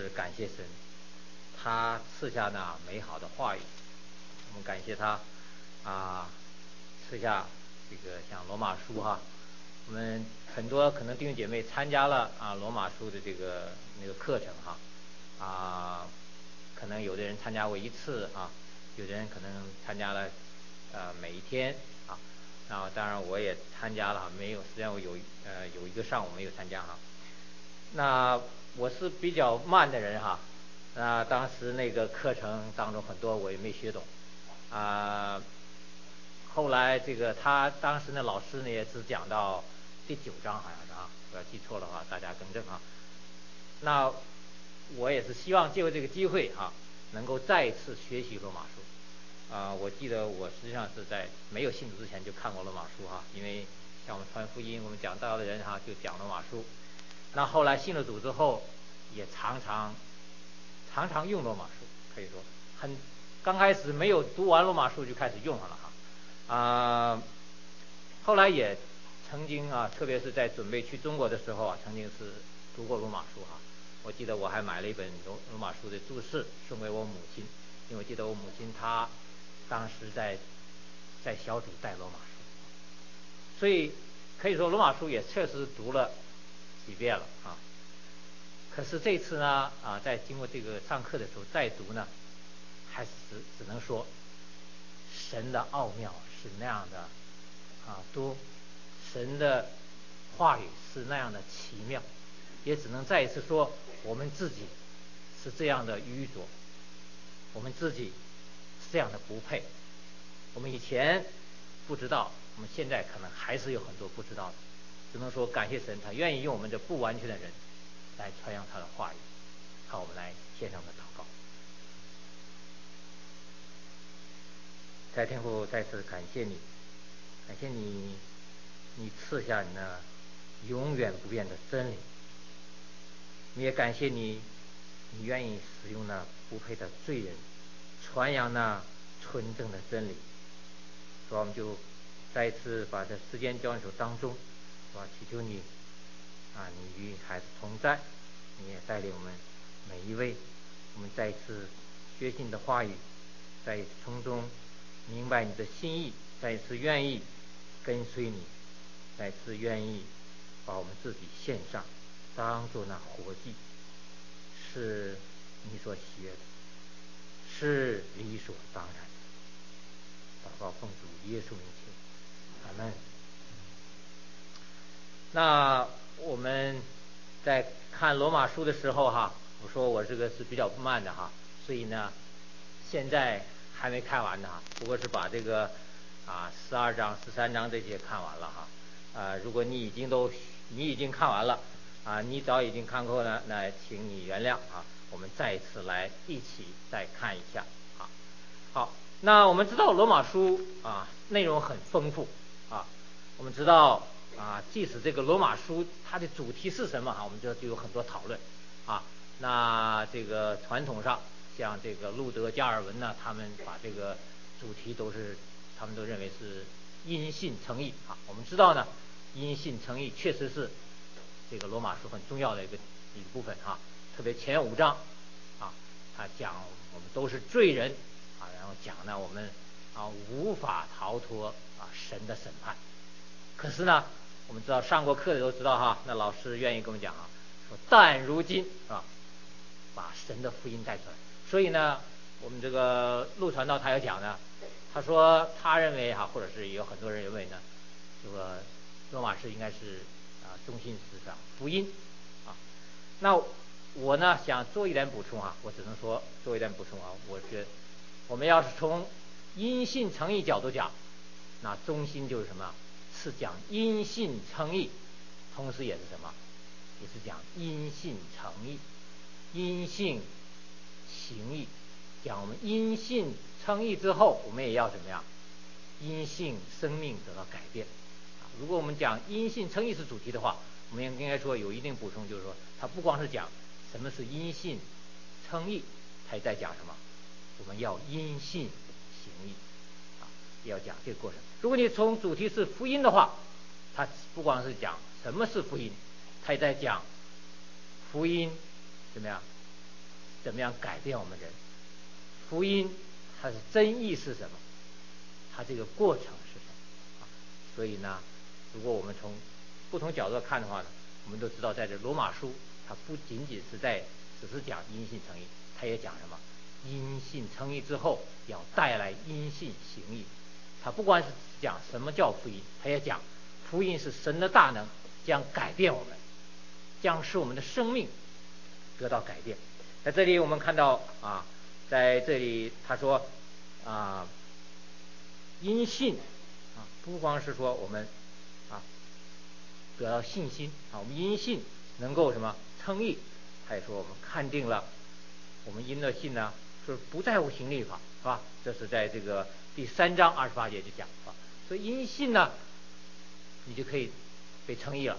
是感谢神，他赐下那美好的话语，我们感谢他啊，赐下这个像罗马书哈，我们很多可能弟兄姐妹参加了啊罗马书的这个那个课程哈，啊，可能有的人参加过一次啊，有的人可能参加了呃每一天啊，那当然我也参加了哈，没有，实际上我有呃有一个上午没有参加哈。那我是比较慢的人哈，啊当时那个课程当中很多我也没学懂，啊，后来这个他当时那老师呢也只讲到第九章好像是啊，我要记错的话大家更正啊。那我也是希望借着这个机会哈，能够再次学习罗马书，啊，我记得我实际上是在没有信主之前就看过罗马书哈，因为像我们传福音我们讲道的人哈就讲罗马书。那后来信了主之后，也常常常常用罗马书，可以说很刚开始没有读完罗马书就开始用上了哈，啊，后来也曾经啊，特别是在准备去中国的时候啊，曾经是读过罗马书哈。我记得我还买了一本罗罗马书的注释送给我母亲，因为我记得我母亲她当时在在小组带罗马书，所以可以说罗马书也确实读了。几遍了啊！可是这次呢啊，在经过这个上课的时候再读呢，还是只只能说，神的奥妙是那样的啊多，神的话语是那样的奇妙，也只能再一次说我们自己是这样的愚拙，我们自己是这样的不配，我们以前不知道，我们现在可能还是有很多不知道的。只能说感谢神，他愿意用我们这不完全的人来传扬他的话语。好，我们来献上的祷告。在天父再次感谢你，感谢你，你赐下你那永远不变的真理。你也感谢你，你愿意使用那不配的罪人传扬那纯正的真理。所以我们就再一次把这时间交在手当中。我祈求你，啊，你与孩子同在，你也带领我们每一位，我们再一次学习你的话语，再一次从中明白你的心意，再一次愿意跟随你，再次愿意把我们自己献上，当做那活祭，是你所喜悦的，是理所当然的。祷告奉主耶稣名求，阿门。那我们在看罗马书的时候哈，我说我这个是比较慢的哈，所以呢，现在还没看完呢，不过是把这个啊十二章、十三章这些看完了哈。啊，如果你已经都你已经看完了啊，你早已经看过了，那请你原谅啊，我们再一次来一起再看一下啊。好，那我们知道罗马书啊内容很丰富啊，我们知道。啊，即使这个罗马书它的主题是什么哈，我们这就有很多讨论啊。那这个传统上，像这个路德、加尔文呢，他们把这个主题都是，他们都认为是因信称义啊。我们知道呢，因信称义确实是这个罗马书很重要的一个一部分啊。特别前五章啊，他讲我们都是罪人啊，然后讲呢我们啊无法逃脱啊神的审判。可是呢。我们知道上过课的都知道哈，那老师愿意跟我们讲啊，说但如今啊，把神的福音带出来。所以呢，我们这个陆传道他要讲呢，他说他认为哈，或者是有很多人认为呢，这个罗马书应该是啊中心思想福音啊。那我呢想做一点补充啊，我只能说做一点补充啊，我觉得我们要是从因信诚意角度讲，那中心就是什么？是讲因信称义，同时也是什么？也是讲因信称义，因信行义。讲我们因信称义之后，我们也要怎么样？因信生命得到改变。如果我们讲因信称义是主题的话，我们应该说有一定补充，就是说它不光是讲什么是因信称义，它也在讲什么？我们要因信行义，要讲这个过程。如果你从主题是福音的话，他不光是讲什么是福音，他也在讲福音怎么样怎么样改变我们人。福音它是真意是什么？它这个过程是什么？所以呢，如果我们从不同角度看的话呢，我们都知道，在这罗马书，它不仅仅是在只是讲因信称义，它也讲什么？因信称义之后要带来因信行义。他不管是讲什么叫福音，他也讲福音是神的大能，将改变我们，将使我们的生命得到改变。在这里我们看到啊，在这里他说啊，因信啊，不光是说我们啊得到信心啊，我们因信能够什么称义，他也说我们看定了，我们因的信呢，是不在乎行律法，是吧？这是在这个第三章二十八节就讲啊，所以因信呢，你就可以被称义了，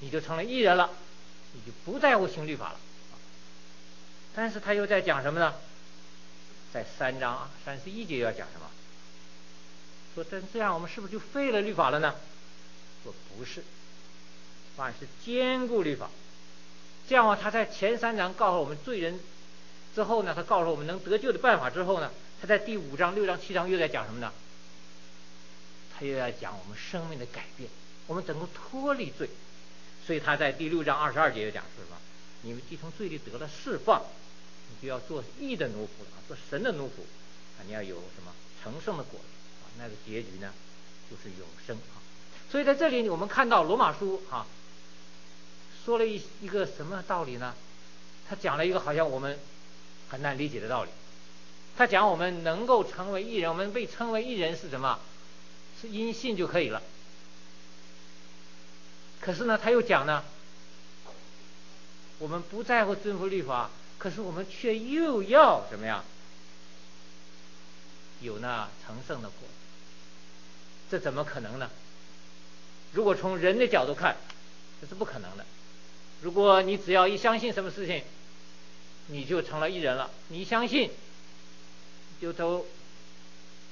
你就成了义人了，你就不在乎行律法了。但是他又在讲什么呢？在三章三十一节要讲什么？说这这样我们是不是就废了律法了呢？说不是，反是兼顾律法。这样啊，他在前三章告诉我们罪人。之后呢，他告诉我们能得救的办法。之后呢，他在第五章、六章、七章又在讲什么呢？他又在讲我们生命的改变，我们怎么脱离罪。所以他在第六章二十二节又讲是什么？你们既从罪里得了释放，你就要做义的奴仆了，做神的奴仆啊！你要有什么成圣的果子？那个结局呢，就是永生啊！所以在这里我们看到罗马书、啊，说了一一个什么道理呢？他讲了一个好像我们。很难理解的道理。他讲我们能够成为艺人，我们被称为艺人是什么？是因信就可以了。可是呢，他又讲呢，我们不在乎遵服律法，可是我们却又要怎么样？有那成圣的果。这怎么可能呢？如果从人的角度看，这是不可能的。如果你只要一相信什么事情，你就成了义人了。你相信，就都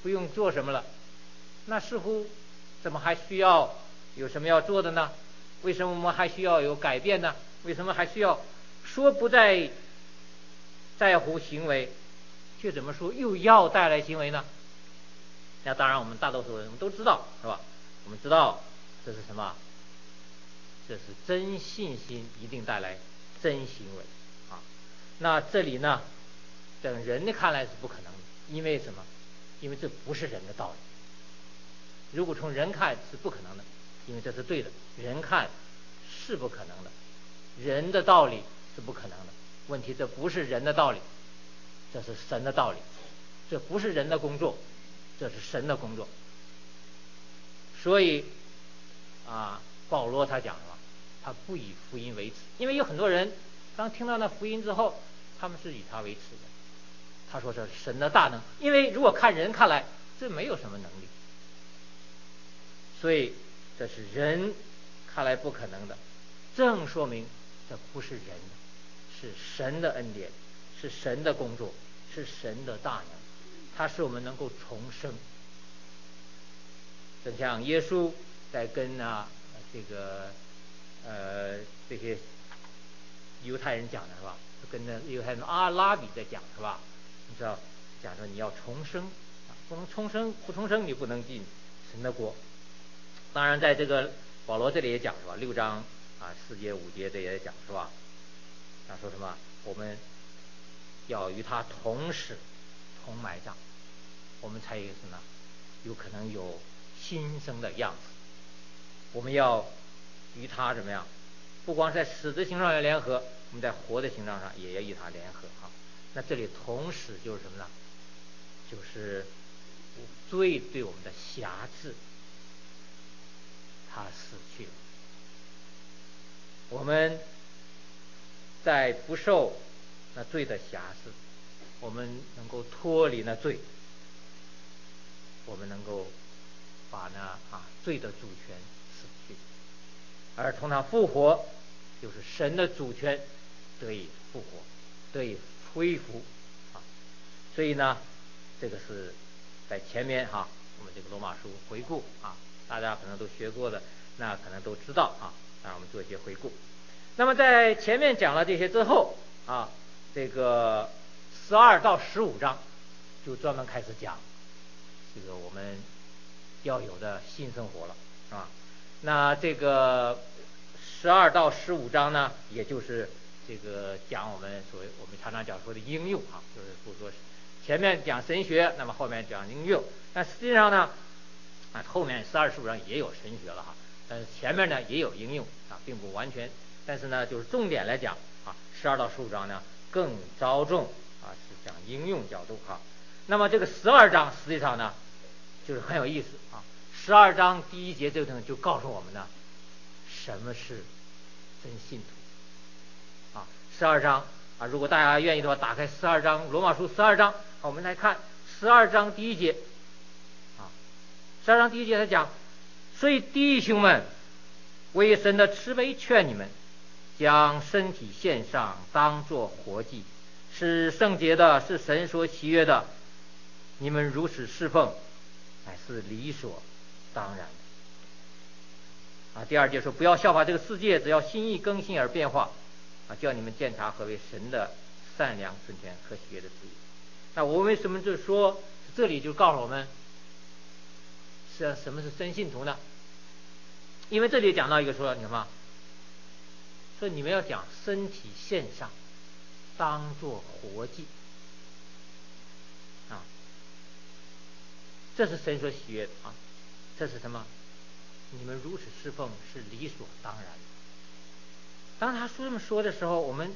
不用做什么了。那似乎怎么还需要有什么要做的呢？为什么我们还需要有改变呢？为什么还需要说不再在乎行为，却怎么说又要带来行为呢？那当然，我们大多数人都知道，是吧？我们知道这是什么？这是真信心一定带来真行为啊。那这里呢，等人的看来是不可能，因为什么？因为这不是人的道理。如果从人看是不可能的，因为这是对的。人看是不可能的，人的道理是不可能的。问题这不是人的道理，这是神的道理。这不是人的工作，这是神的工作。所以啊，保罗他讲什么？他不以福音为耻，因为有很多人。当听到那福音之后，他们是以他为耻的。他说：“这是神的大能，因为如果看人看来，这没有什么能力。所以这是人看来不可能的，正说明这不是人，是神的恩典，是神的工作，是神的大能，它使我们能够重生。正像耶稣在跟啊这个呃这些。”犹太人讲的是吧？跟那犹太人阿拉比在讲是吧？你知道，讲说你要重生啊，不能重生，不重生你不能进神的国。当然，在这个保罗这里也讲是吧？六章啊四节五节这也讲是吧？他说什么？我们要与他同死同埋葬，我们才有什么？有可能有新生的样子。我们要与他怎么样？不光在死的形状要联合，我们在活的形状上也要与他联合啊。那这里同时就是什么呢？就是罪对我们的辖制，他死去了。我们在不受那罪的辖制，我们能够脱离那罪，我们能够把那啊罪的主权死去，而从他复活。就是神的主权得以复活，得以恢复啊！所以呢，这个是在前面哈，我们这个罗马书回顾啊，大家可能都学过的，那可能都知道啊。那我们做一些回顾。那么在前面讲了这些之后啊，这个十二到十五章就专门开始讲这个我们要有的新生活了，啊，那这个十二到十五章呢，也就是这个讲我们所谓我们常常讲说的应用啊，就是不说前面讲神学，那么后面讲应用，但实际上呢，啊后面十二十五章也有神学了哈，但是前面呢也有应用啊，并不完全，但是呢就是重点来讲啊，十二到十五章呢更着重啊是讲应用角度哈，那么这个十二章实际上呢就是很有意思啊，十二章第一节这个就告诉我们呢，什么是真信徒，十二章啊，如果大家愿意的话，打开十二章罗马书十二章。我们来看十二章第一节，啊，十二章第一节他讲，所以弟兄们，为神的慈悲劝你们，将身体献上，当作活祭，是圣洁的，是神所喜悦的。你们如此侍奉，乃是理所当然的。啊，第二节说，不要效法这个世界，只要心意更新而变化，啊，叫你们鉴察何为神的善良、纯全、和喜悦的旨意。那我为什么就说这里就告诉我们，是什么是真信徒呢？因为这里讲到一个说，你看嘛，说你们要讲身体献上，当做活祭，啊，这是神所喜悦的啊，这是什么？你们如此侍奉是理所当然的。当他说这么说的时候，我们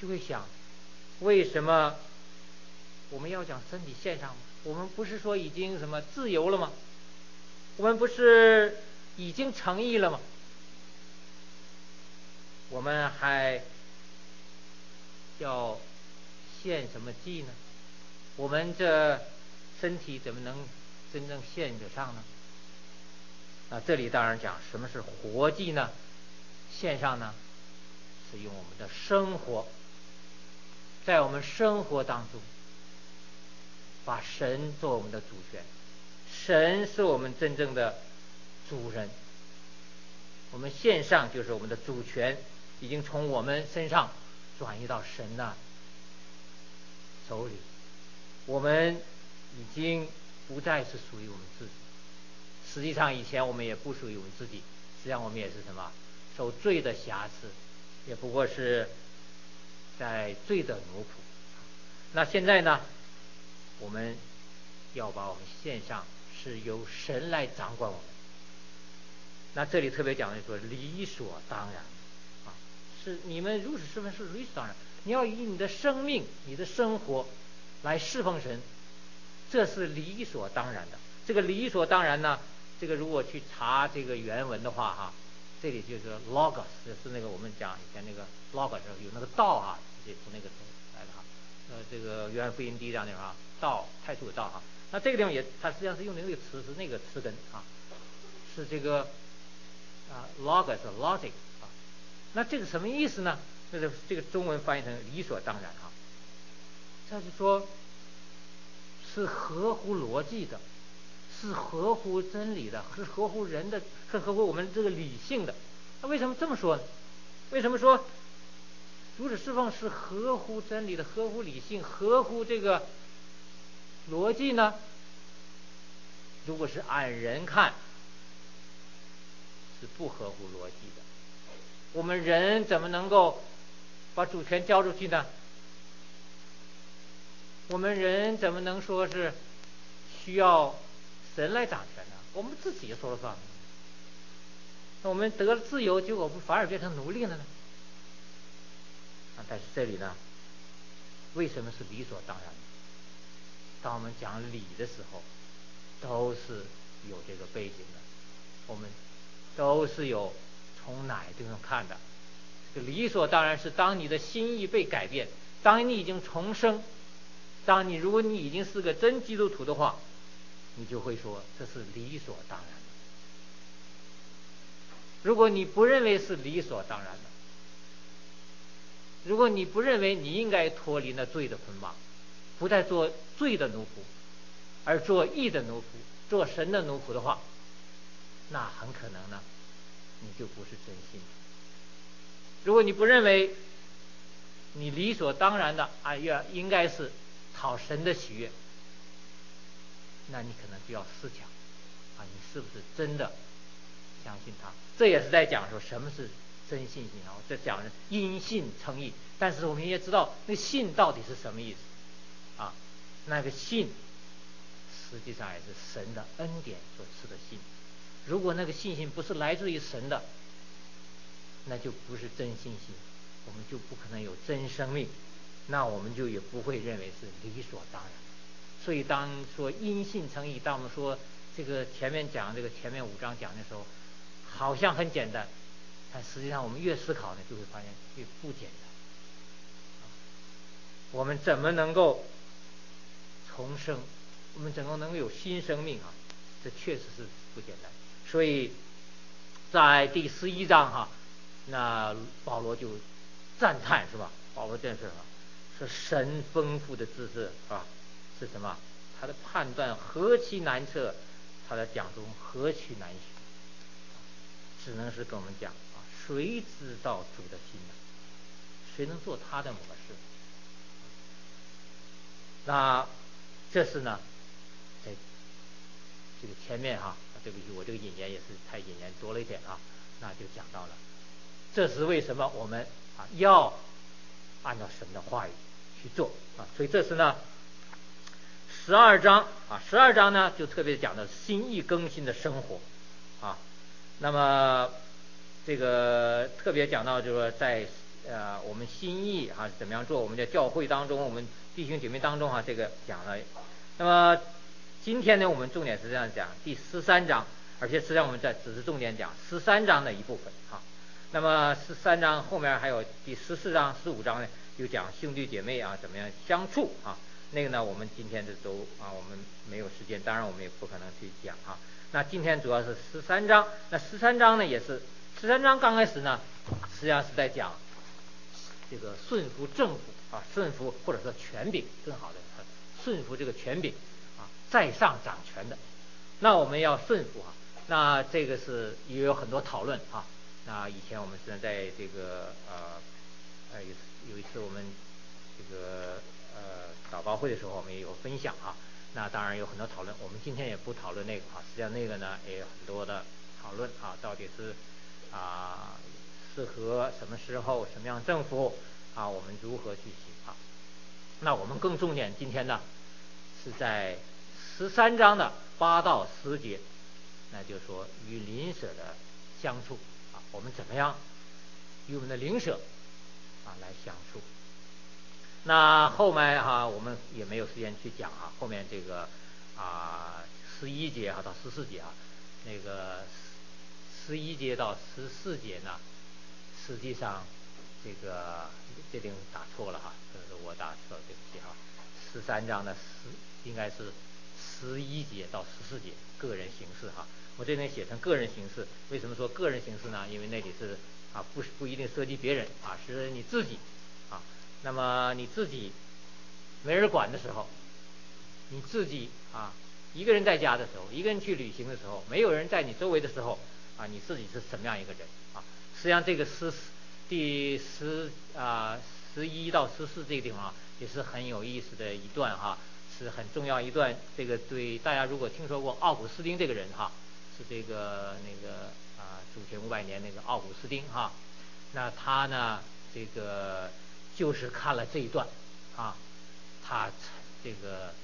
就会想。为什么我们要讲身体献上？我们不是说已经什么自由了吗？我们不是已经诚意了吗？我们还要献什么祭呢？我们这身体怎么能真正献得上呢？啊，这里当然讲什么是活祭呢？献上呢，是用我们的生活。在我们生活当中，把神做我们的主权，神是我们真正的主人。我们献上就是我们的主权，已经从我们身上转移到神的手里。我们已经不再是属于我们自己。实际上，以前我们也不属于我们自己，实际上我们也是什么？受罪的瑕疵，也不过是。在罪的奴仆，那现在呢？我们要把我们献上，是由神来掌管我们。那这里特别讲的说理所当然，啊，是你们如此侍奉是理所当然。你要以你的生命、你的生活来侍奉神，这是理所当然的。这个理所当然呢，这个如果去查这个原文的话，哈，这里就是 logos，是那个我们讲以前那个 logos 有那个道啊。从那个来的哈，呃，这个约翰福音第一章那哈，道太初有道哈，那这个地方也，它实际上是用的那个词是那个词根啊，是这个啊 logos logic 啊，那这个什么意思呢？那这这个中文翻译成理所当然啊，这是说，是合乎逻辑的，是合乎真理的，是合乎人的，是合乎我们这个理性的。那为什么这么说呢？为什么说？如此释放是合乎真理的，合乎理性，合乎这个逻辑呢？如果是按人看，是不合乎逻辑的。我们人怎么能够把主权交出去呢？我们人怎么能说是需要神来掌权呢？我们自己说了算。那我们得了自由，结果我们反而变成奴隶了呢？但是这里呢，为什么是理所当然？当我们讲理的时候，都是有这个背景的。我们都是有从哪地方看的？这个理所当然是当你的心意被改变，当你已经重生，当你如果你已经是个真基督徒的话，你就会说这是理所当然的。如果你不认为是理所当然的，如果你不认为你应该脱离那罪的捆绑，不再做罪的奴仆，而做义的奴仆，做神的奴仆的话，那很可能呢，你就不是真心。如果你不认为你理所当然的啊，要应该是讨神的喜悦，那你可能就要思想啊，你是不是真的相信他？这也是在讲说什么是真信心啊？这讲的因信称义，但是我们也知道那信到底是什么意思啊？那个信实际上也是神的恩典所赐的信。如果那个信心不是来自于神的，那就不是真信心。我们就不可能有真生命，那我们就也不会认为是理所当然。所以当说因信称义，当我们说这个前面讲这个前面五章讲的时候，好像很简单，但实际上我们越思考呢，就会发现越不简单。我们怎么能够重生？我们怎么能够有新生命啊？这确实是不简单。所以在第十一章哈，那保罗就。赞叹是吧？保罗这是什么？是神丰富的知识是吧？是什么？他的判断何其难测，他的讲中何其难学，只能是跟我们讲啊，谁知道主的心呢？谁能做他的模式？那这是呢，在这个前面哈，对不起，我这个引言也是太引言多了一点啊，那就讲到了，这是为什么我们。啊，要按照神的话语去做啊，所以这是呢，十二章啊，十二章呢就特别讲的心意更新的生活啊。那么这个特别讲到就是说在呃我们心意啊怎么样做，我们在教会当中，我们弟兄姐妹当中、啊，这个讲了。那么今天呢，我们重点是这样讲第十三章，而且实际上我们在只是重点讲十三章的一部分啊。那么十三章后面还有第十四章、十五章呢，就讲兄弟姐妹啊怎么样相处啊？那个呢，我们今天这都啊，我们没有时间，当然我们也不可能去讲啊。那今天主要是十三章，那十三章呢也是十三章刚开始呢，实际上是在讲这个顺服政府啊，顺服或者说权柄，更好的顺服这个权柄啊，在上掌权的，那我们要顺服啊。那这个是也有很多讨论啊。那以前我们是在这个呃呃有有一次我们这个呃祷告会的时候，我们也有分享啊。那当然有很多讨论，我们今天也不讨论那个啊。实际上那个呢也有很多的讨论啊，到底是啊适合什么时候什么样政府啊，我们如何去行啊？那我们更重点今天呢是在十三章的八到十节，那就是说与邻舍的相处啊。我们怎么样与我们的邻舍啊来相处？那后面哈、我们也没有时间去讲啊。后面这个啊十一节啊到十四节啊，那个十一节到十四节呢，实际上这个这里打错了哈，这是我打错，对不起哈。十三章的十应该是十一节到十四节，个人形式哈。我这边写成个人形式，为什么说个人形式呢？因为那里是啊，不是不一定涉及别人啊，是你自己。那么你自己没人管的时候，你自己啊一个人在家的时候，一个人去旅行的时候，没有人在你周围的时候啊，你自己是什么样一个人啊？实际上这个十第十啊十一到十四这个地方啊，也是很有意思的一段哈、是很重要一段。这个对大家如果听说过奥古斯丁这个人哈。是这个那个啊，主前五百年那个奥古斯丁哈，那他呢，这个就是看了这一段啊，他这个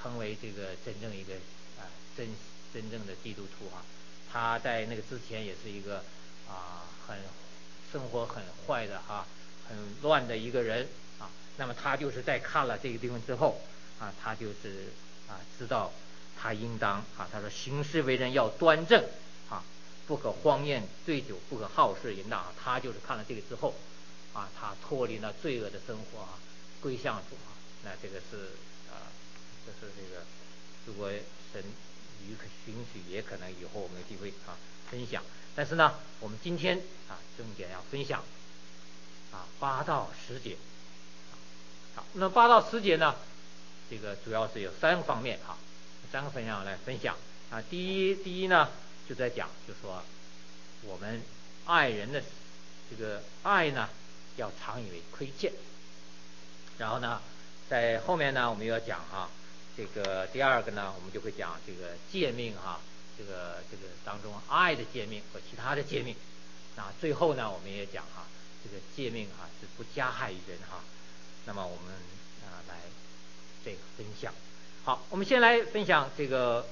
成为这个真正一个啊真真正的基督徒啊。他在那个之前也是一个啊很生活很坏的哈、很乱的一个人啊。那么他就是在看了这个地方之后啊，他就是啊知道。他应当啊，他说行事为人要端正啊，不可荒宴醉酒，不可好事淫荡。他就是看了这个之后啊，他脱离了罪恶的生活啊，归向主啊。那这个是啊，这是这个，如果神允许，也可能以后我们有机会啊分享。但是呢，我们今天啊重点要分享啊八到十节。好，那八到十节呢，这个主要是有三个方面哈。三个分享来分享啊，第一，第一呢就在讲，就说我们爱人的这个爱呢，要常以为亏欠然后呢，在后面呢，我们又要讲哈，这个第二个呢，我们就会讲这个诫命哈，这个这个当中爱的诫命和其他的诫命。那最后呢，我们也讲哈，这个诫命哈是不加害于人哈。那么我们啊来这个分享。好，我们先来分享这个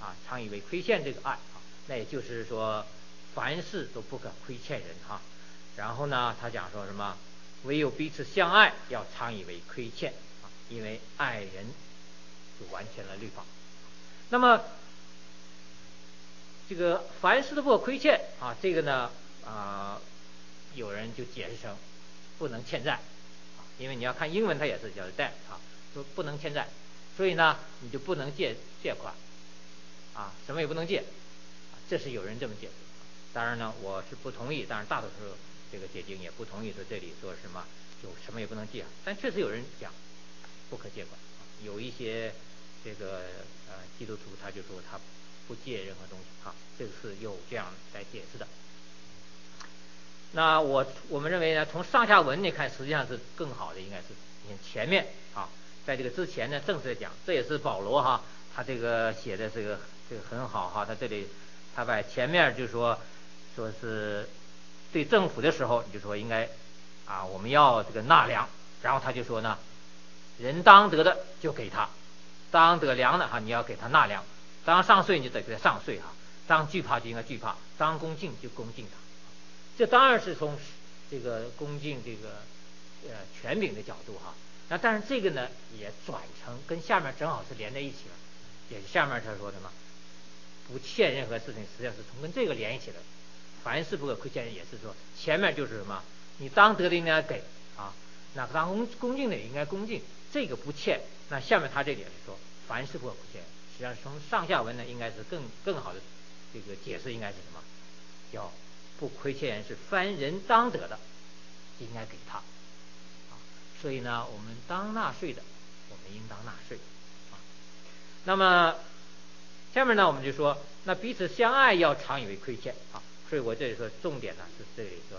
啊，常以为亏欠这个爱啊，那也就是说，凡事都不可亏欠人哈。然后呢，他讲说什么？唯有彼此相爱，要常以为亏欠啊，因为爱人就完全了律法。那么这个凡事都不亏欠啊，这个呢啊，有人就解释成不能欠债，因为你要看英文，它也是叫 debt 啊，说不能欠债，所以呢，你就不能借借款啊，什么也不能借，这是有人这么解释。当然呢，我是不同意，但是大多数。这个解经也不同意说这里说什么就什么也不能借，但确实有人讲不可借款。有一些这个呃基督徒他就说他不借任何东西啊，这个是有这样来解释的。那我我们认为呢，从上下文来看，实际上是更好的，应该是你看前面啊，在这个之前呢，正式的讲，这也是保罗哈，他这个写的这个这个很好哈，他这里他把前面就说说是。对政府的时候，你就说应该，啊，我们要这个纳粮，然后他就说呢，人当得的就给他，当得粮的哈，你要给他纳粮，当上税你就得给他上税哈，当惧怕就应该惧怕，当恭敬就恭敬他，这当然是从这个恭敬这个呃权柄的角度哈，那但是这个呢也转成跟下面正好是连在一起了，也是下面他说的嘛，不欠任何事情，实际上是从跟这个连一起的。凡事不可亏欠人，也是说前面就是什么，你当得的应该给啊，那当恭恭敬的也应该恭敬，这个不欠。那下面他这点是说，凡事不可亏欠，实际上从上下文呢，应该是更更好的这个解释，应该是什么？叫不亏欠人是凡人当得的，应该给他。啊，所以呢，我们当纳税的，我们应当纳税。啊，那么下面呢，我们就说，那彼此相爱要常以为亏欠啊。所以我这里说重点呢是这里说，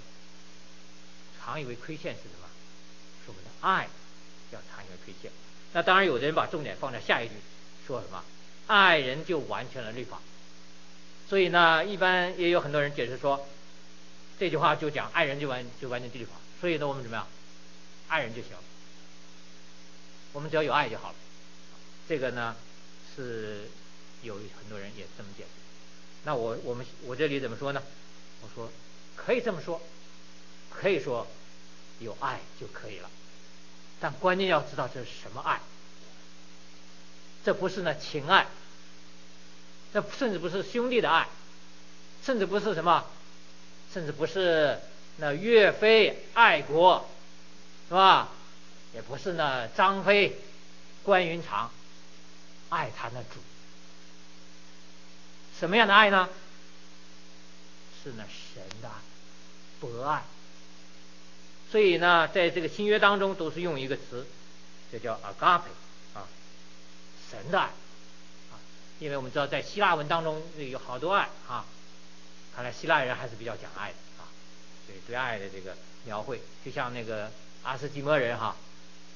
常以为亏欠是什么？是我们的爱要常以为亏欠。那当然有的人把重点放在下一句，说什么？爱人就完全了律法。所以呢，一般也有很多人解释说，这句话就讲爱人就完就完全律法。所以呢，我们怎么样？爱人就行，我们只要有爱就好了。这个呢是有很多人也这么解释。那我我们我这里怎么说呢？我说，可以这么说，可以说有爱就可以了，但关键要知道这是什么爱。这不是那情爱，这甚至不是兄弟的爱，甚至不是什么，甚至不是那岳飞爱国，是吧？也不是那张飞、关云长爱他那主。什么样的爱呢？是那神的博爱，所以呢，在这个新约当中都是用一个词，就叫 agape 啊，神的爱啊，因为我们知道在希腊文当中有好多爱啊，看来希腊人还是比较讲爱的啊，对对爱的这个描绘，就像那个阿斯基摩人哈，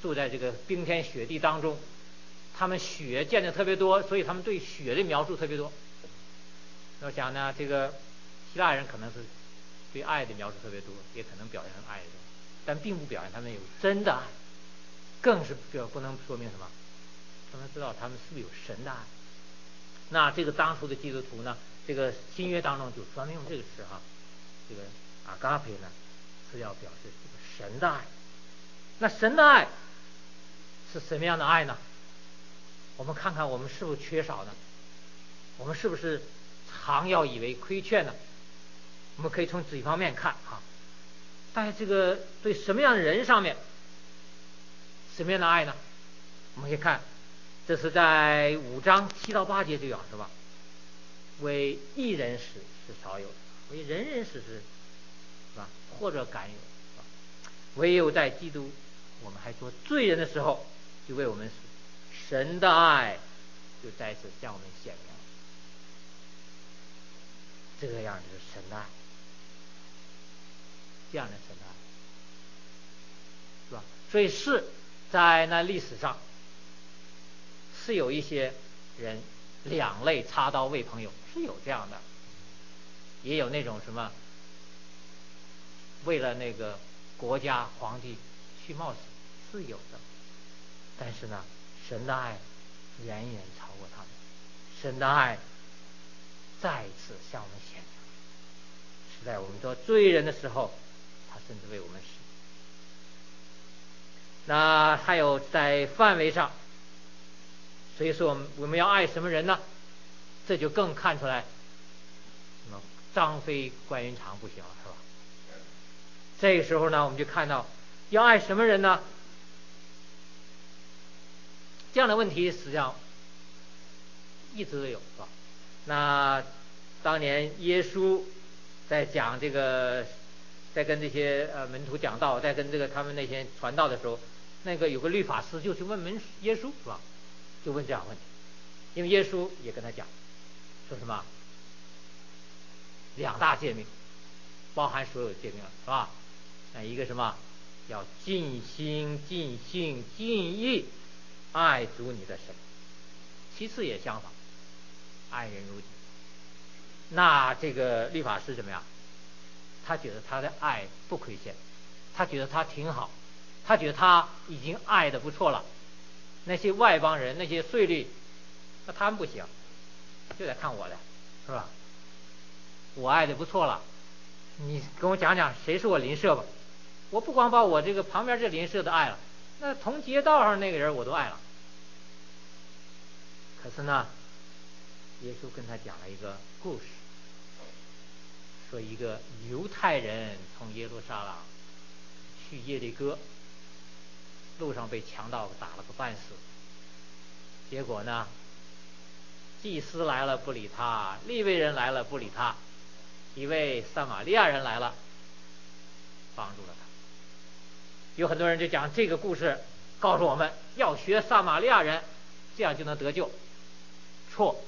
住在这个冰天雪地当中，他们雪见的特别多，所以他们对雪的描述特别多。我想呢，这个。希腊人可能是对爱的描述特别多，也可能表现爱的，但并不表现他们有真的爱，更是表不能说明什么，他们知道他们是不是有神的爱。那这个当初的基督徒呢，这个新约当中就专门用这个词哈，这个阿嘎培呢是要表示这个神的爱。那神的爱是什么样的爱呢？我们看看我们是不是缺少呢？我们是不是常要以为亏欠呢？我们可以从几方面看哈，在这个对什么样的人上面，什么样的爱呢？我们可以看，这是在五章七到八节这样是吧？为一人死是少有的，为人人死是，是吧？或者敢有，唯有在基督我们还做罪人的时候，就为我们死，神的爱就再次向我们显明，这个样子神的爱。这样的神爱，是吧？所以是在那历史上是有一些人两肋插刀为朋友，是有这样的，也有那种什么为了那个国家皇帝去冒死，是有的。但是呢，神的爱远远超过他们，神的爱再次向我们显明，是在我们做罪人的时候，甚至为我们死。那还有在范围上，所以说我们我们要爱什么人呢？这就更看出来，什么张飞关云长不行了，是吧？这个时候呢，我们就看到要爱什么人呢？这样的问题实际上一直都有，是吧？那当年耶稣在讲这个，在跟这些呃门徒讲道，在跟这个他们那些传道的时候。那个有个律法师就去问门耶稣是吧？就问这样问题，因为耶稣也跟他讲，说什么？两大诫命，包含所有诫命了，是吧？那一个什么？要尽心、尽性、尽意爱主你的神。其次也相仿，爱人如己。那这个律法师怎么样？他觉得他的爱不亏欠，他觉得他挺好。他觉得他已经爱的不错了，那些外邦人，那些税吏，那他们不行，就得看我的，是吧？我爱的不错了，你跟我讲讲谁是我邻舍吧？我不光把我这个旁边这邻舍都爱了，那同街道上那个人我都爱了。可是呢，耶稣跟他讲了一个故事，说一个犹太人从耶路撒冷去耶利哥。路上被强盗打了个半死，结果呢，祭司来了不理他，利未人来了不理他，一位撒玛利亚人来了，帮助了他。有很多人就讲这个故事，告诉我们要学撒玛利亚人，这样就能得救。错，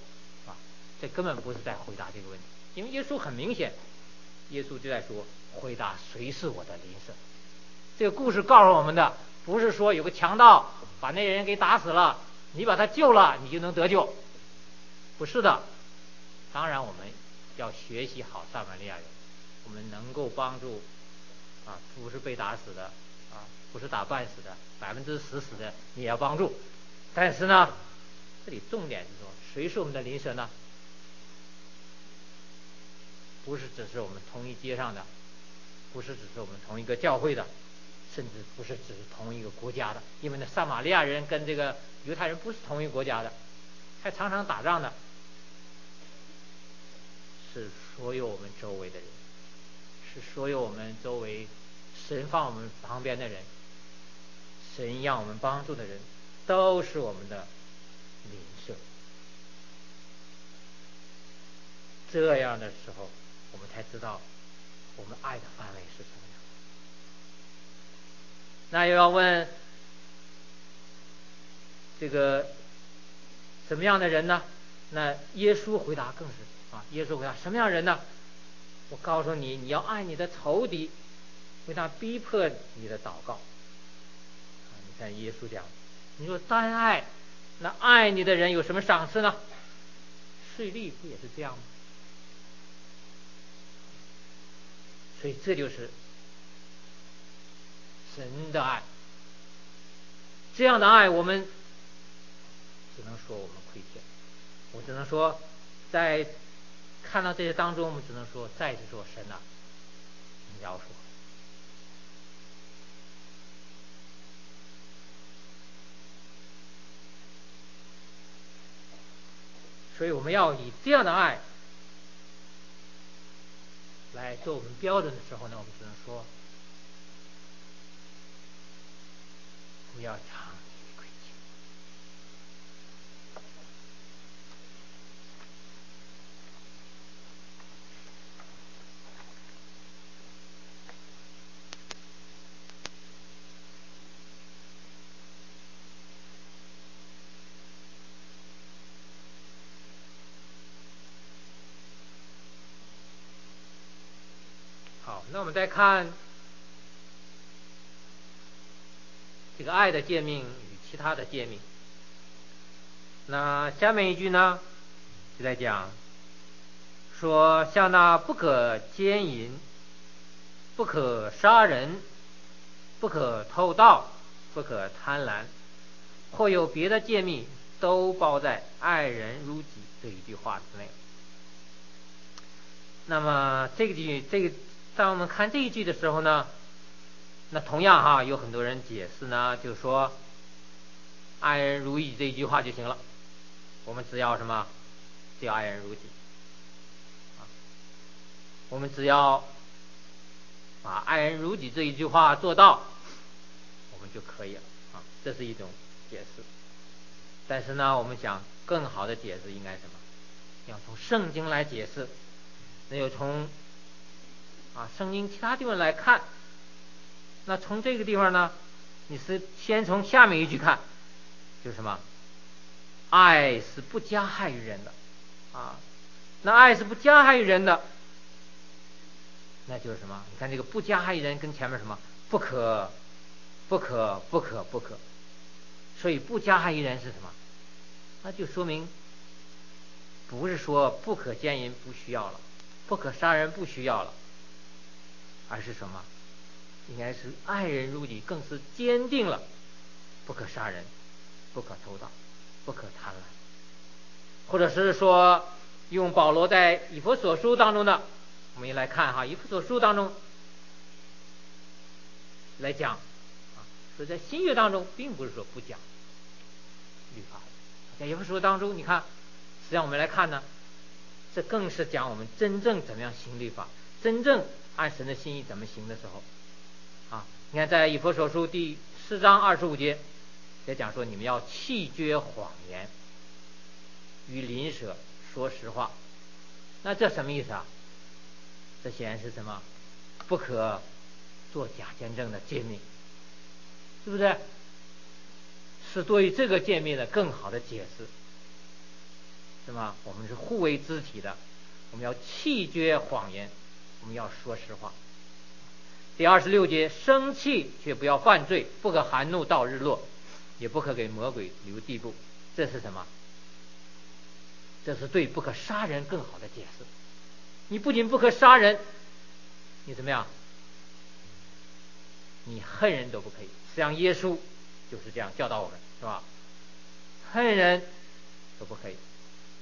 啊，这根本不是在回答这个问题，因为耶稣很明显，耶稣就在说回答谁是我的邻舍。这个故事告诉我们的。不是说有个强盗把那人给打死了，你把他救了，你就能得救。不是的，当然我们要学习好撒玛利亚人，我们能够帮助啊，不是被打死的啊，不是打半死的，百分之十死的你也要帮助。但是呢，这里重点是说，谁是我们的邻舍呢？不是只是我们同一街上的，不是只是我们同一个教会的。甚至不是只是同一个国家的，因为那撒玛利亚人跟这个犹太人不是同一国家的，还常常打仗的，是所有我们周围的人，是所有我们周围神放我们旁边的人，神让我们帮助的人，都是我们的邻舍。这样的时候，才知道我们爱的范围是什么。那又要问这个什么样的人呢？那耶稣回答更是啊，耶稣回答什么样人呢？我告诉你，你要爱你的仇敌，为他逼迫你的祷告。你看耶稣讲，你说单爱，那爱你的人有什么赏赐呢？税吏不也是这样吗？所以这就是。神的爱，这样的爱，我们只能说我们亏欠。我只能说，在看到这些当中，我们只能说，再次说神啊，你饶恕。所以我们要以这样的爱来做我们标准的时候呢，我们只能说。不要常那我们再看。这个爱的诫命与其他的诫命。那下面一句呢，就在讲说，像那不可奸淫、不可杀人、不可偷盗、不可贪婪，或有别的诫命，都包在“爱人如己”这一句话之内。那么这个句，这个当我们看这一句的时候呢，那同样哈，有很多人解释呢，就说“爱人如己”这一句话就行了。我们只要什么？只要爱人如己。啊，我们只要把“爱人如己”这一句话做到，我们就可以了。啊，这是一种解释。但是呢，我们想更好的解释应该什么？要从圣经来解释。那就从啊圣经其他地方来看。那从这个地方呢，你是先从下面一句看，就是什么？爱是不加害于人的，啊，那爱是不加害于人的，那就是什么？你看这个不加害于人跟前面什么？不可，不可，不可，不可。所以不加害于人是什么？那就说明，不是说不可奸淫不需要了，不可杀人不需要了，而是什么？应该是爱人如己，更是坚定了，不可杀人，不可偷盗。不可贪婪，或者是说，用保罗在以弗所书当中的，我们也来看哈，以弗所书当中来讲，啊，所以在新约当中，并不是说不讲律法，在以弗所当中，你看，实际上我们来看呢，这更是讲我们真正怎么样行律法，真正按神的心意怎么行的时候，啊，你看在以弗所书第四章二十五节。也讲说，你们要弃绝谎言，与邻舍说实话。那这什么意思啊？这显然是什么？不可做假见证的诫命，是不是？是对于这个诫命的更好的解释，是吗？我们是互为肢体的，我们要弃绝谎言，我们要说实话。第二十六节，生气却不要犯罪，不可含怒到日落。也不可给魔鬼留地步，这是什么？这是对不可杀人更好的解释。你不仅不可杀人，你怎么样？你恨人都不可以。实际上耶稣就是这样教导我们，是吧？恨人都不可以。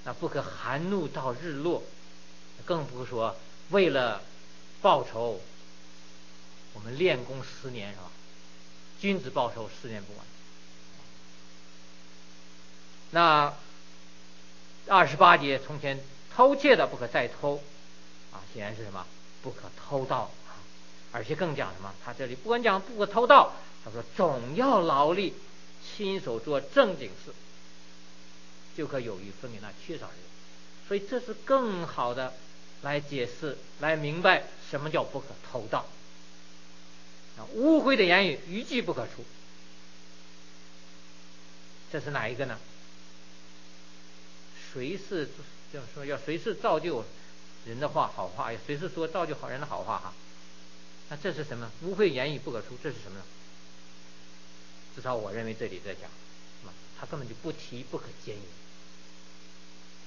那不可含怒到日落，更不说为了报仇，我们练功十年，是吧？君子报仇，十年不晚。那二十八节，从前偷窃的不可再偷，啊，显然是什么？不可偷盗啊！而且更讲什么？他这里不管讲不可偷盗，他说总要劳力，亲手做正经事，就可有余分给那缺少人。所以这是更好的来解释，来明白什么叫不可偷盗。啊，污秽的言语，一句不可出。这是哪一个呢？谁是就是说要谁是造就人的话好话，要随时说造就好人的好话哈。那这是什么？污秽言语不可出，这是什么呢？至少我认为这里在讲，他根本就不提不可奸淫。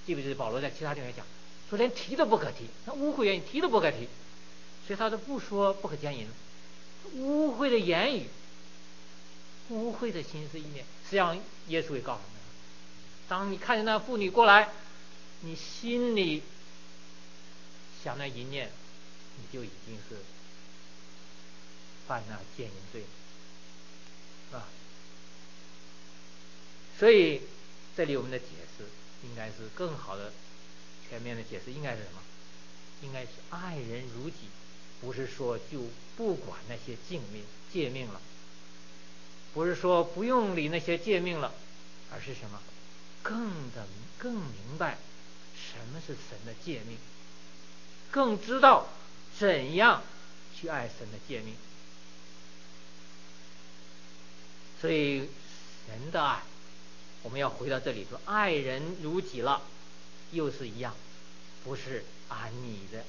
记不记得保罗在其他地方讲，说连提都不可提，那污秽言语提都不可提，所以他都不说不可奸淫。污秽的言语，污秽的心思意念，实际上耶稣也告诉我们。当你看见那妇女过来，你心里想那一念，你就已经是犯那奸淫罪了，是吧？所以这里我们的解释应该是更好的、前面的解释，应该是什么？应该是爱人如己，不是说就不管那些诫命、诫命了，不是说不用理那些诫命了，而是什么？更的更明白什么是神的诫命，更知道怎样去爱神的诫命。所以神的爱，我们要回到这里说，爱人如己了，又是一样，不是按你的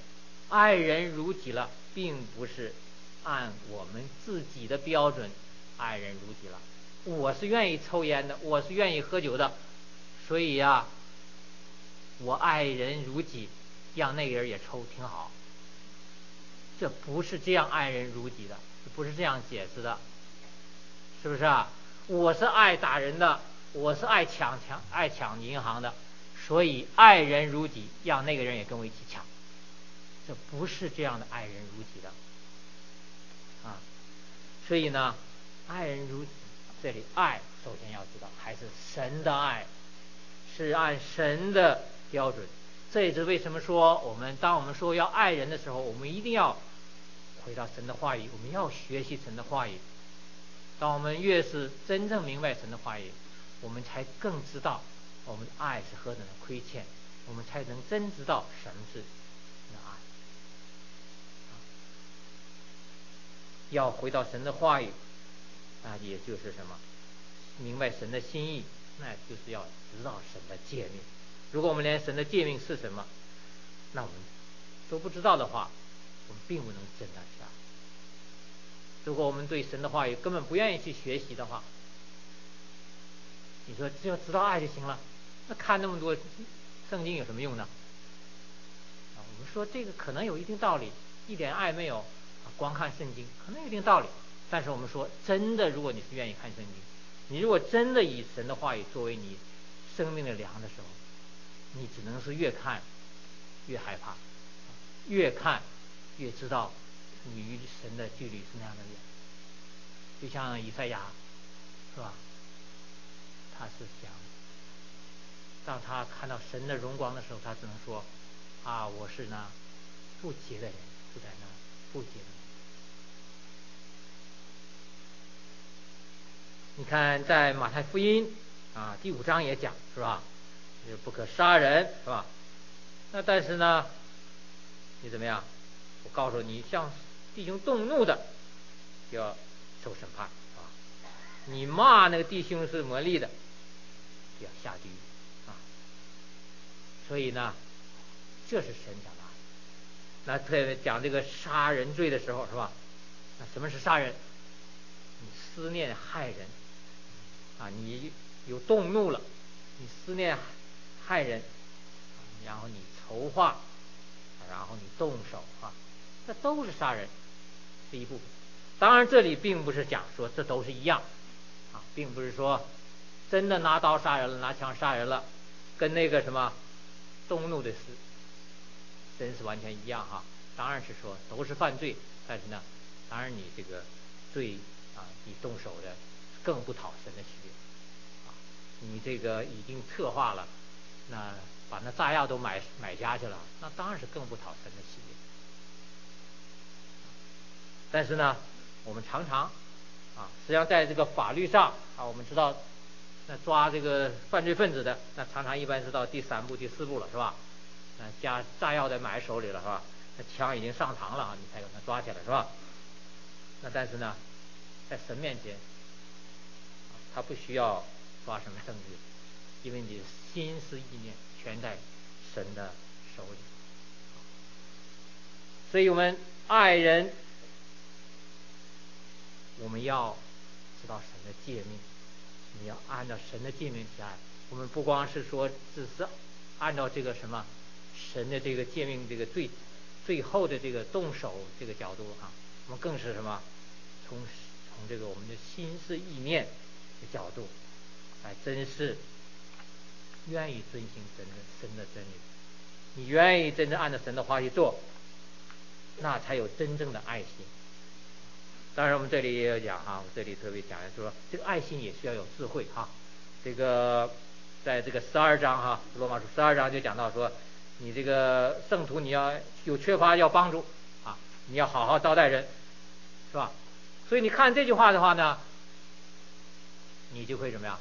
爱人如己了，并不是按我们自己的标准爱人如己了。我是愿意抽烟的，我是愿意喝酒的，所以呀、我爱人如己，让那个人也抽挺好。这不是这样爱人如己的，不是这样解释的，是不是啊？我是爱打人的，我是爱抢抢爱抢银行的，所以爱人如己，让那个人也跟我一起抢。这不是这样的爱人如己的，啊，所以呢，爱人如己，这里爱首先要知道还是神的爱，是按神的标准。这也是为什么说我们当我们说要爱人的时候，我们一定要回到神的话语，我们要学习神的话语。当我们越是真正明白神的话语，我们才更知道我们的爱是何等的亏欠，我们才能真知道什么是。要回到神的话语，啊，也就是什么，明白神的心意，那就是要知道神的诫命。如果我们连神的诫命是什么，那我们都不知道的话，我们并不能真的去爱。如果我们对神的话语根本不愿意去学习的话，你说只要知道爱就行了，那看那么多圣经有什么用呢？啊，我们说这个可能有一定道理，一点爱没有。光看圣经可能有一定道理，但是我们说真的，如果你是愿意看圣经，你如果真的以神的话语作为你生命的粮的时候，你只能是越看越害怕，越看越知道你与神的距离是那样的远。就像以赛亚，是吧？他是想，当他看到神的荣光的时候，他只能说：“啊，我是那不洁的人，住在那不洁的。”你看，在马太福音啊第五章也讲，是吧？就不可杀人，是吧？那但是呢，你怎么样？我告诉你，向弟兄动怒的，就要受审判，啊！你骂那个弟兄是魔力的，就要下地狱，所以呢，这是神讲的。那特别讲这个杀人罪的时候，是吧？那什么是杀人？你思念害人。啊，你有动怒了，你思念害人，然后你筹划，然后你动手啊，这都是杀人这一部分。当然，这里并不是讲说这都是一样，啊，并不是说真的拿刀杀人了，拿枪杀人了，跟那个什么动怒的事真是完全一样哈。当然是说都是犯罪，但是呢，当然你这个罪啊，你动手的更不讨神的喜悦。你这个已经策划了，那把那炸药都买买家去了，那当然是更不讨神的喜悦。但是呢，我们常常啊，实际上在这个法律上啊，我们知道，那抓这个犯罪分子的，那常常一般是到第三步、第四步了，是吧？那加炸药得买手里了，是吧？那枪已经上膛了啊，你才把他抓起来，是吧？那但是呢，在神面前，他不需要。抓什么证据？因为你心思意念全在神的手里，所以我们爱人，我们要知道神的诫命，你要按照神的诫命去爱。我们不光是说只是按照这个什么神的这个诫命这个最最后的这个动手这个角度啊，我们更是什么从从这个我们的心思意念的角度。哎真是愿意遵行神的神的真理，你愿意真正按照神的话去做，那才有真正的爱心。当然，我们这里也有讲哈，我这里特别讲的说，这个爱心也需要有智慧哈。这个在这个十二章哈，罗马书十二章就讲到说，你这个圣徒你要有缺乏要帮助啊，你要好好招待人，是吧？所以你看这句话的话呢，你就会怎么样？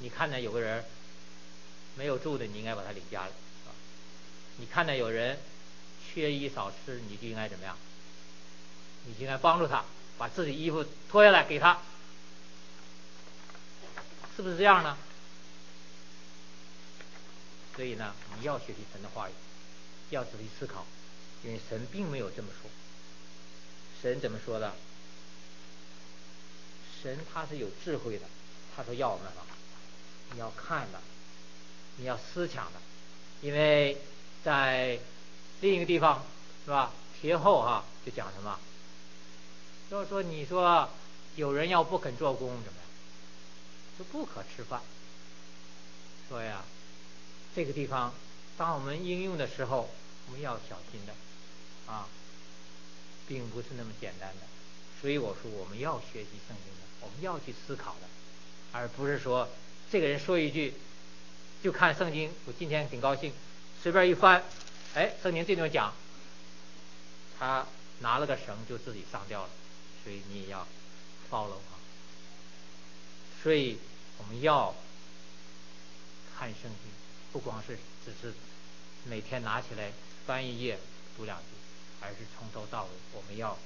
你看到有个人没有住的，你应该把他领家了，是吧？你看到有人缺衣少吃，你就应该怎么样？你应该帮助他，把自己衣服脱下来给他，是不是这样呢？所以呢，你要学习神的话语，要仔细思考，因为神并没有这么说。神怎么说的？神他是有智慧的，他说要我们啊，你要看的，你要思想的，因为在另一个地方是吧？帖后哈就讲什么？要说你说有人要不肯做工怎么样？就不可吃饭。说呀，这个地方当我们应用的时候，我们要小心的啊，并不是那么简单的。所以我说我们要学习圣经的，我们要去思考的，而不是说这个人说一句就看圣经。我今天挺高兴，随便一翻，哎，圣经这种讲，他拿了个绳就自己上吊了。所以你也要 follow 啊。所以我们要看圣经，不光是只是每天拿起来翻一页读两句，而是从头到尾我们要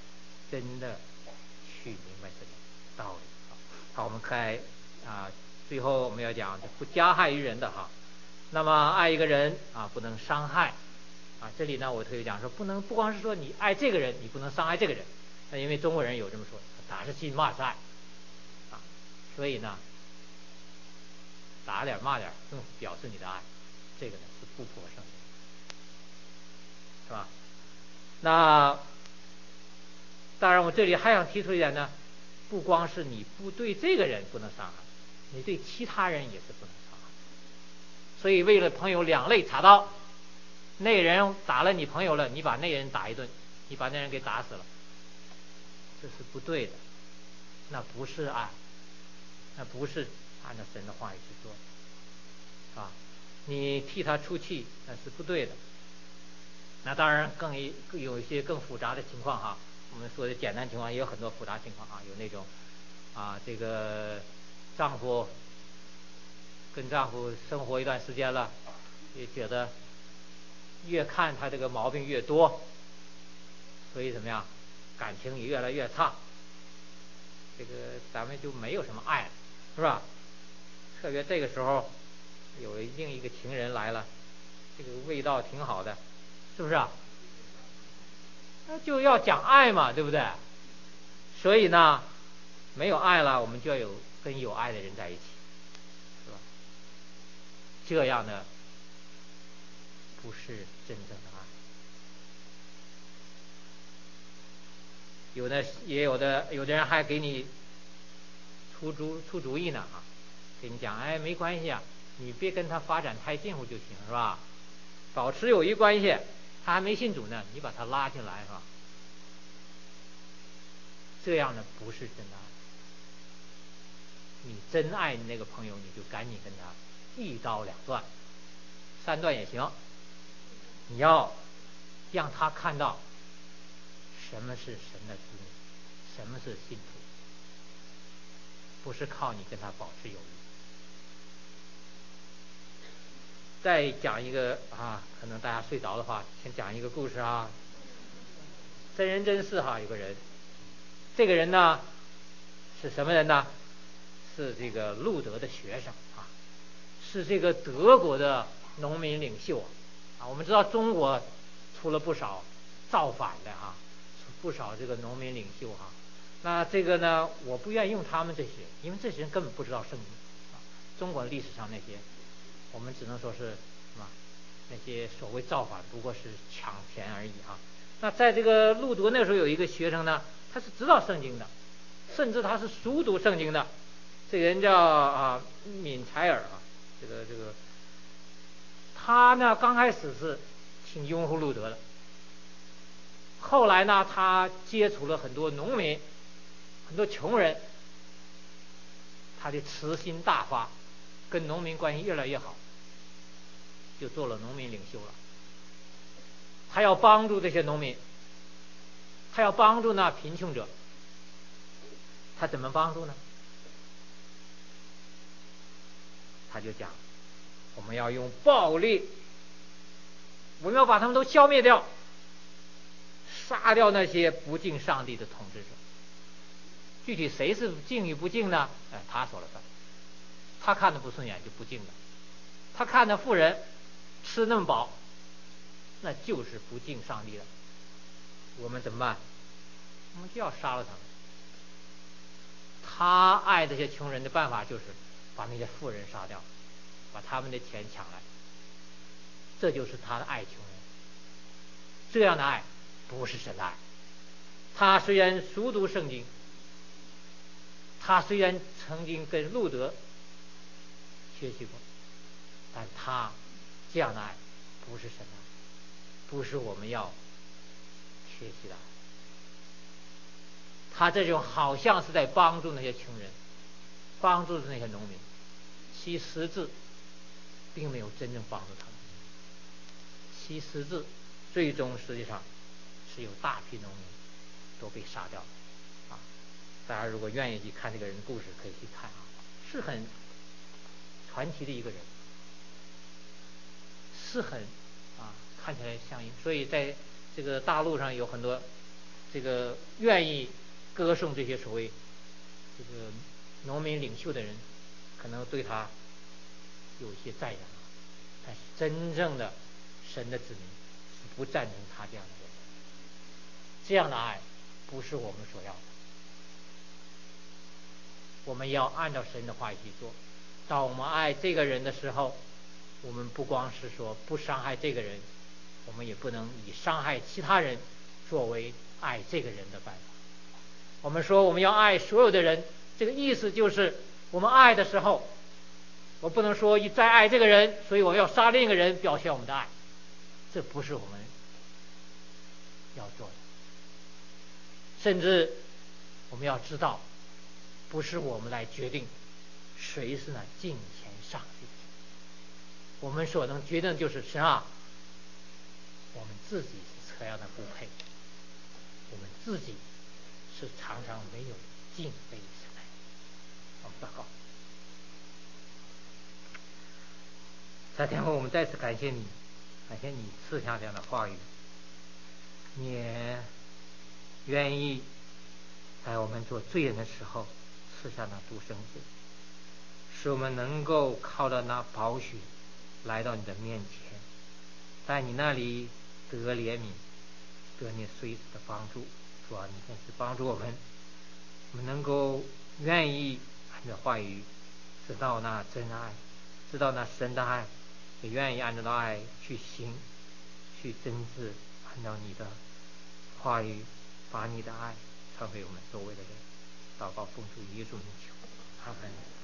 真的。去明白这个道理。好，我们开啊，最后我们要讲不加害于人的哈。那么爱一个人啊，不能伤害啊。这里呢，我特别讲说，不能不光是说你爱这个人，你不能伤害这个人。那因为中国人有这么说，打是亲，骂是爱啊。所以呢，打点骂点更表示你的爱，这个呢是不符合圣经，是吧？那。当然，我这里还想提出一点呢，不光是你不对这个人不能伤害，你对其他人也是不能伤害。所以，为了朋友两肋插刀，那人打了你朋友了，你把那人打一顿，你把那人给打死了，这是不对的，那不是啊，那不是按照神的话语去做，是吧？你替他出气，那是不对的。那当然更一有一些更复杂的情况哈。我们说的简单情况也有很多复杂情况啊，有那种啊，这个丈夫跟丈夫生活一段时间了，也觉得越看他这个毛病越多，所以怎么样，感情也越来越差，这个咱们就没有什么爱了，是吧？特别这个时候有另一个情人来了，这个味道挺好的，是不是啊？那就要讲爱嘛，对不对？所以呢，没有爱了，我们就要有跟有爱的人在一起，是吧？这样的不是真正的爱。有的也有的，有的人还给你出主出主意呢啊，给你讲，哎，没关系啊，你别跟他发展太近乎就行，是吧？保持友谊关系。他还没信主呢，你把他拉进来是吧？这样的不是真爱。你真爱你那个朋友，你就赶紧跟他一刀两断，三断也行。你要让他看到什么是神的子女，什么是信徒，不是靠你跟他保持友谊。再讲一个啊，可能大家睡着的话，先讲一个故事啊。真人真事哈，有个人，这个人呢是什么人呢？是这个路德的学生啊，是这个德国的农民领袖啊。我们知道中国出了不少造反的啊，不少这个农民领袖哈。那这个呢，我不愿意用他们这些，因为这些人根本不知道圣经啊。中国历史上那些。我们只能说是什么？那些所谓造反不过是抢钱而已啊！那在这个路德那时候有一个学生呢，他是知道圣经的，甚至他是熟读圣经的。这个人叫啊敏柴尔啊，这个这个，他呢刚开始是挺拥护路德的，后来呢他接触了很多农民，很多穷人，他的慈心大发，跟农民关系越来越好。就做了农民领袖了，他要帮助这些农民，他要帮助那贫穷者，他怎么帮助呢？他就讲，我们要用暴力，我们要把他们都消灭掉，杀掉那些不敬上帝的统治者。具体谁是敬与不敬呢？哎，他说了算，他看的不顺眼就不敬了，他看的富人。吃那么饱，那就是不敬上帝了。我们怎么办？我们就要杀了他们。他爱这些穷人的办法就是把那些富人杀掉，把他们的钱抢来。这就是他的爱穷人。这样的爱不是神的爱。他虽然熟读圣经，他虽然曾经跟路德学习过，但他这样的爱不是神的爱，不是我们要学习的爱。他这种好像是在帮助那些穷人，帮助那些农民，其实质并没有真正帮助他们。其实质最终实际上是有大批农民都被杀掉了啊！大家如果愿意去看这个人的故事，可以去看啊，是很传奇的一个人，是很啊，看起来像一，所以在这个大陆上有很多这个愿意。歌颂这些所谓这个农民领袖的人，可能对他有一些赞扬，但是真正的神的子民是不赞成他这样的。这样的爱不是我们所要的。我们要按照神的话语去做。当我们爱这个人的时候，我们不光是说不伤害这个人，我们也不能以伤害其他人作为爱这个人的办法。我们说我们要爱所有的人，这个意思就是我们爱的时候，我不能说一再爱这个人，所以我要杀另一个人表现我们的爱，这不是我们要做的。甚至我们要知道，不是我们来决定谁是那敬虔上帝，我们所能决定就是神啊，我们自己是这样的不配，我们自己。是常常没有敬畏神来。好，祷告。在天后，我们再次感谢你，感谢你赐下这样的话语，你愿意在我们做罪人的时候赐下那独生子，使我们能够靠着那宝血来到你的面前，在你那里得怜悯，得你随时的帮助。主啊，你真是帮助我们，我们能够愿意按照话语知道那真爱，知道那神的爱，也愿意按照那爱去行，去真挚按照你的话语，把你的爱传给我们周围的人。祷告奉主耶稣名求，阿门。